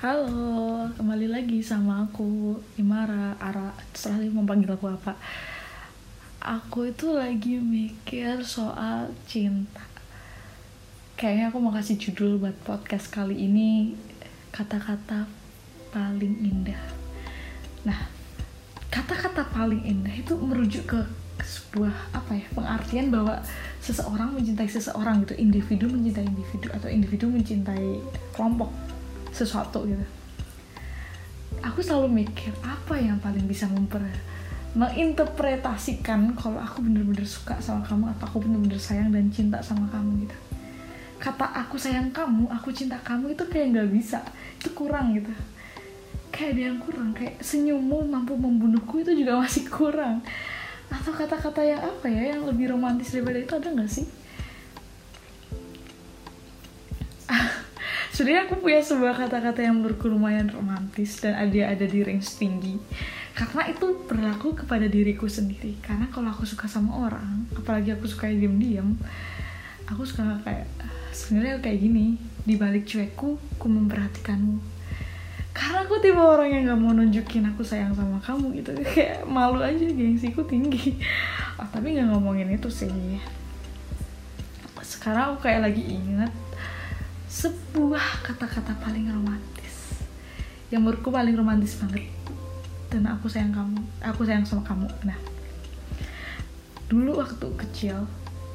Halo, kembali lagi sama aku Imara, Ara, terserah sih mau aku apa? Aku itu lagi mikir soal cinta. Kayaknya aku mau kasih judul buat podcast kali ini Kata-kata paling indah. Nah, kata-kata paling indah itu merujuk ke sebuah apa ya pengertian bahwa seseorang mencintai seseorang gitu. Individu mencintai individu atau individu mencintai kelompok sesuatu gitu. Aku selalu mikir apa yang paling bisa memper menginterpretasikan kalau aku bener-bener suka sama kamu atau aku bener-bener sayang dan cinta sama kamu gitu. Kata aku sayang kamu aku cinta kamu itu kayak nggak bisa itu kurang gitu. Kayak ada yang kurang kayak senyummu mampu membunuhku itu juga masih kurang. Atau kata-kata yang apa ya yang lebih romantis daripada itu ada nggak sih sebenarnya aku punya sebuah kata-kata yang menurutku lumayan romantis dan ada ada di range tinggi. Karena itu berlaku kepada diriku sendiri. Karena kalau aku suka sama orang apalagi aku suka diam-diam aku suka kayak sebenarnya kayak gini di balik cuekku aku memperhatikanmu. Karena aku tipe orang yang gak mau nunjukin aku sayang sama kamu gitu. Kayak malu aja gengsiku tinggi. Oh, tapi nggak ngomongin itu sih. Sekarang aku kayak lagi inget sebuah kata-kata paling romantis. Yang menurutku paling romantis banget. Dan aku sayang kamu aku sayang sama kamu. Nah dulu waktu kecil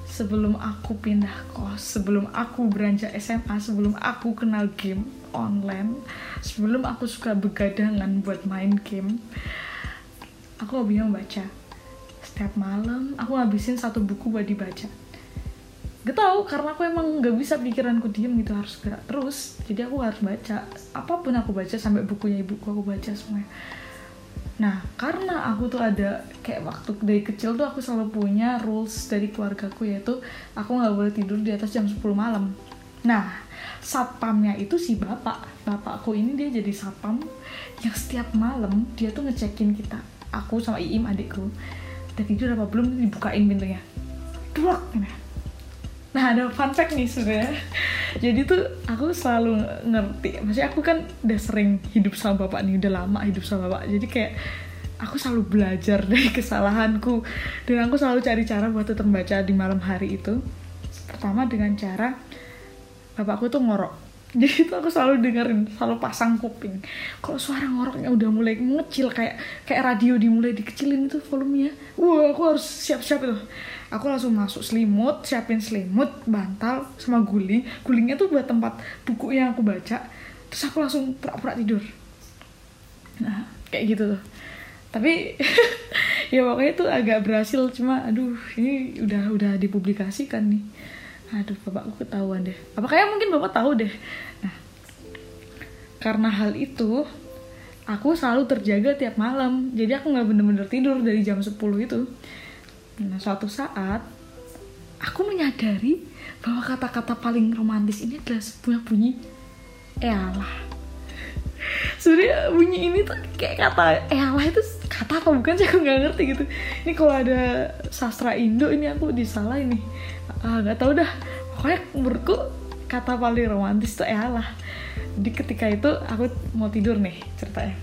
sebelum aku pindah kos sebelum aku beranjak SMA sebelum aku kenal game online sebelum aku suka begadangan buat main game aku hobinya membaca. Setiap malam aku ngabisin satu buku buat dibaca gak tau karena aku emang gak bisa pikiranku diem gitu harus gerak terus jadi aku harus baca apa pun aku baca sampai bukunya ibuku aku baca semuanya Nah, karena aku tuh ada kayak waktu dari kecil tuh aku selalu punya rules dari keluargaku yaitu aku nggak boleh tidur di atas jam 10 malam. Nah, satpamnya itu si bapak. Bapakku ini dia jadi satpam yang setiap malam dia tuh ngecekin kita. Aku sama Iim adikku. Udah tidur apa belum dibukain pintunya. Duak. Nah, ada fun fact nih sebenarnya. Jadi tuh aku selalu ngerti maksudnya aku kan udah sering hidup sama bapak nih udah lama hidup sama bapak. Jadi kayak aku selalu belajar dari kesalahanku. Dan aku selalu cari cara buat tetap baca di malam hari itu. Pertama dengan cara bapakku tuh ngorok jadi itu aku selalu dengerin selalu pasang kuping. Kalau suara ngoroknya udah mulai ngecil kayak kayak radio dimulai dikecilin itu volumenya. Wah aku harus siap-siap itu. Aku langsung masuk selimut siapin selimut bantal sama guling. Gulingnya tuh buat tempat buku yang aku baca. Terus aku langsung pura-pura tidur. Nah kayak gitu tuh. Tapi ya pokoknya itu agak berhasil. Cuma aduh ini udah udah dipublikasikan nih aduh bapakku ketahuan deh. Apa kayak mungkin bapak tahu deh. Nah karena hal itu aku selalu terjaga tiap malam. Jadi aku nggak bener-bener tidur dari jam 10 itu. Nah, suatu saat aku menyadari bahwa kata-kata paling romantis ini adalah sebuah bunyi elah. Sebenarnya bunyi ini tuh kayak kata elah itu kata apa bukan sih aku nggak ngerti gitu. Ini kalau ada sastra Indo ini aku disalah ini. Ah, nggak tahu dah. Pokoknya menurutku kata paling romantis tuh elah. Di ketika itu aku mau tidur nih ceritanya.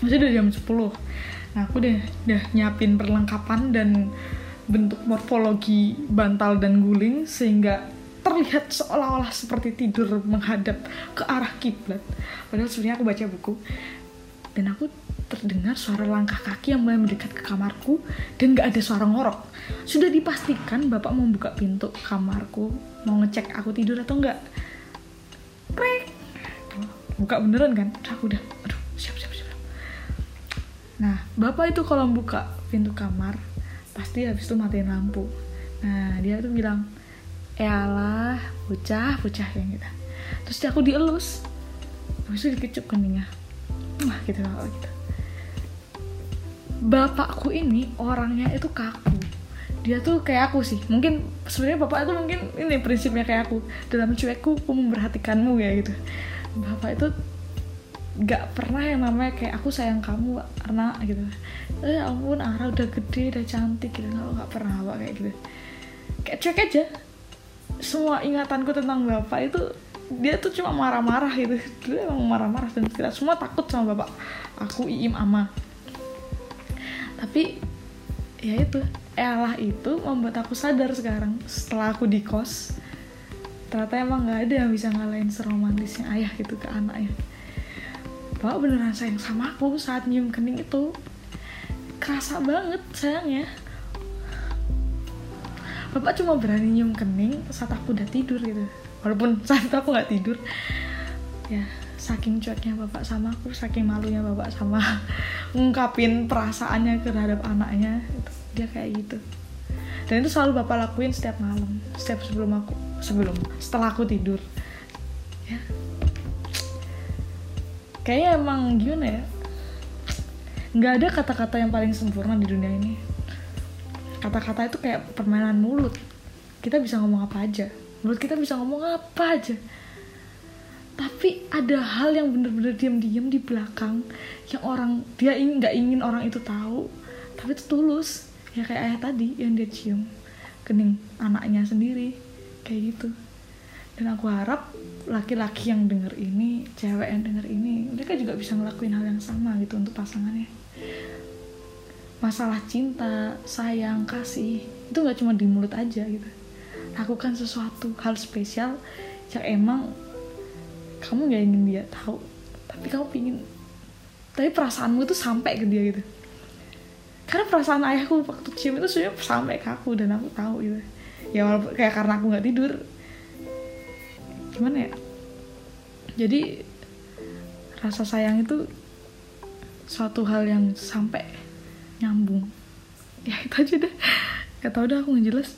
Masih udah jam 10 Nah, aku udah, udah nyiapin perlengkapan dan bentuk morfologi bantal dan guling sehingga terlihat seolah-olah seperti tidur menghadap ke arah kiblat. Padahal sebenarnya aku baca buku dan aku terdengar suara langkah kaki yang mulai mendekat ke kamarku dan gak ada suara ngorok. Sudah dipastikan bapak mau buka pintu kamarku, mau ngecek aku tidur atau enggak. Prek. Buka beneran kan? Aku udah, aduh, siap siap Nah, bapak itu kalau buka pintu kamar, pasti habis itu matiin lampu. Nah, dia tuh bilang, Eyalah, bocah, bocah kayak gitu. Terus aku dielus. Habis itu dikecup keningnya. Wah, gitu lah gitu. Bapakku ini orangnya itu kaku. Dia tuh kayak aku sih. Mungkin sebenarnya bapak itu mungkin ini prinsipnya kayak aku. Dalam cuekku, aku memperhatikanmu ya gitu. Bapak itu gak pernah yang namanya kayak aku sayang kamu karena gitu eh ya ampun Ara udah gede udah cantik gitu nggak gak pernah apa kayak gitu kayak cuek aja semua ingatanku tentang bapak itu dia tuh cuma marah-marah gitu. Dia emang marah-marah dan kita semua takut sama bapak aku Iim Ama. Tapi ya itu. Allah itu membuat aku sadar sekarang. Setelah aku di kos ternyata emang nggak ada yang bisa ngalahin seromantisnya ayah gitu ke anaknya bapak beneran sayang sama aku saat nyium kening itu. Kerasa banget sayangnya bapak cuma berani nyium kening saat aku udah tidur gitu. Walaupun saat aku nggak tidur ya saking cueknya bapak sama aku saking malunya bapak sama ngungkapin perasaannya terhadap anaknya dia kayak gitu. Dan itu selalu bapak lakuin setiap malam setiap sebelum aku sebelum setelah aku tidur. Ya. Kayaknya emang gimana ya? Nggak ada kata-kata yang paling sempurna di dunia ini kata-kata itu kayak permainan mulut. Kita bisa ngomong apa aja. Mulut kita bisa ngomong apa aja. Tapi ada hal yang bener-bener diam-diam di belakang yang orang dia ingin nggak ingin orang itu tahu tapi itu tulus. Ya kayak ayah tadi yang dia cium kening anaknya sendiri kayak gitu. Dan aku harap laki-laki yang denger ini cewek yang denger ini mereka juga bisa ngelakuin hal yang sama gitu untuk pasangannya masalah cinta, sayang, kasih itu nggak cuma di mulut aja gitu. Lakukan sesuatu hal spesial yang emang kamu nggak ingin dia tahu, tapi kamu pingin, tapi perasaanmu itu sampai ke dia gitu. Karena perasaan ayahku waktu cium itu sebenarnya sampai ke aku dan aku tahu gitu. Ya walaupun kayak karena aku nggak tidur, gimana ya? Jadi rasa sayang itu suatu hal yang sampai nyambung. Ya itu aja deh. Gak tau dah aku ngejelas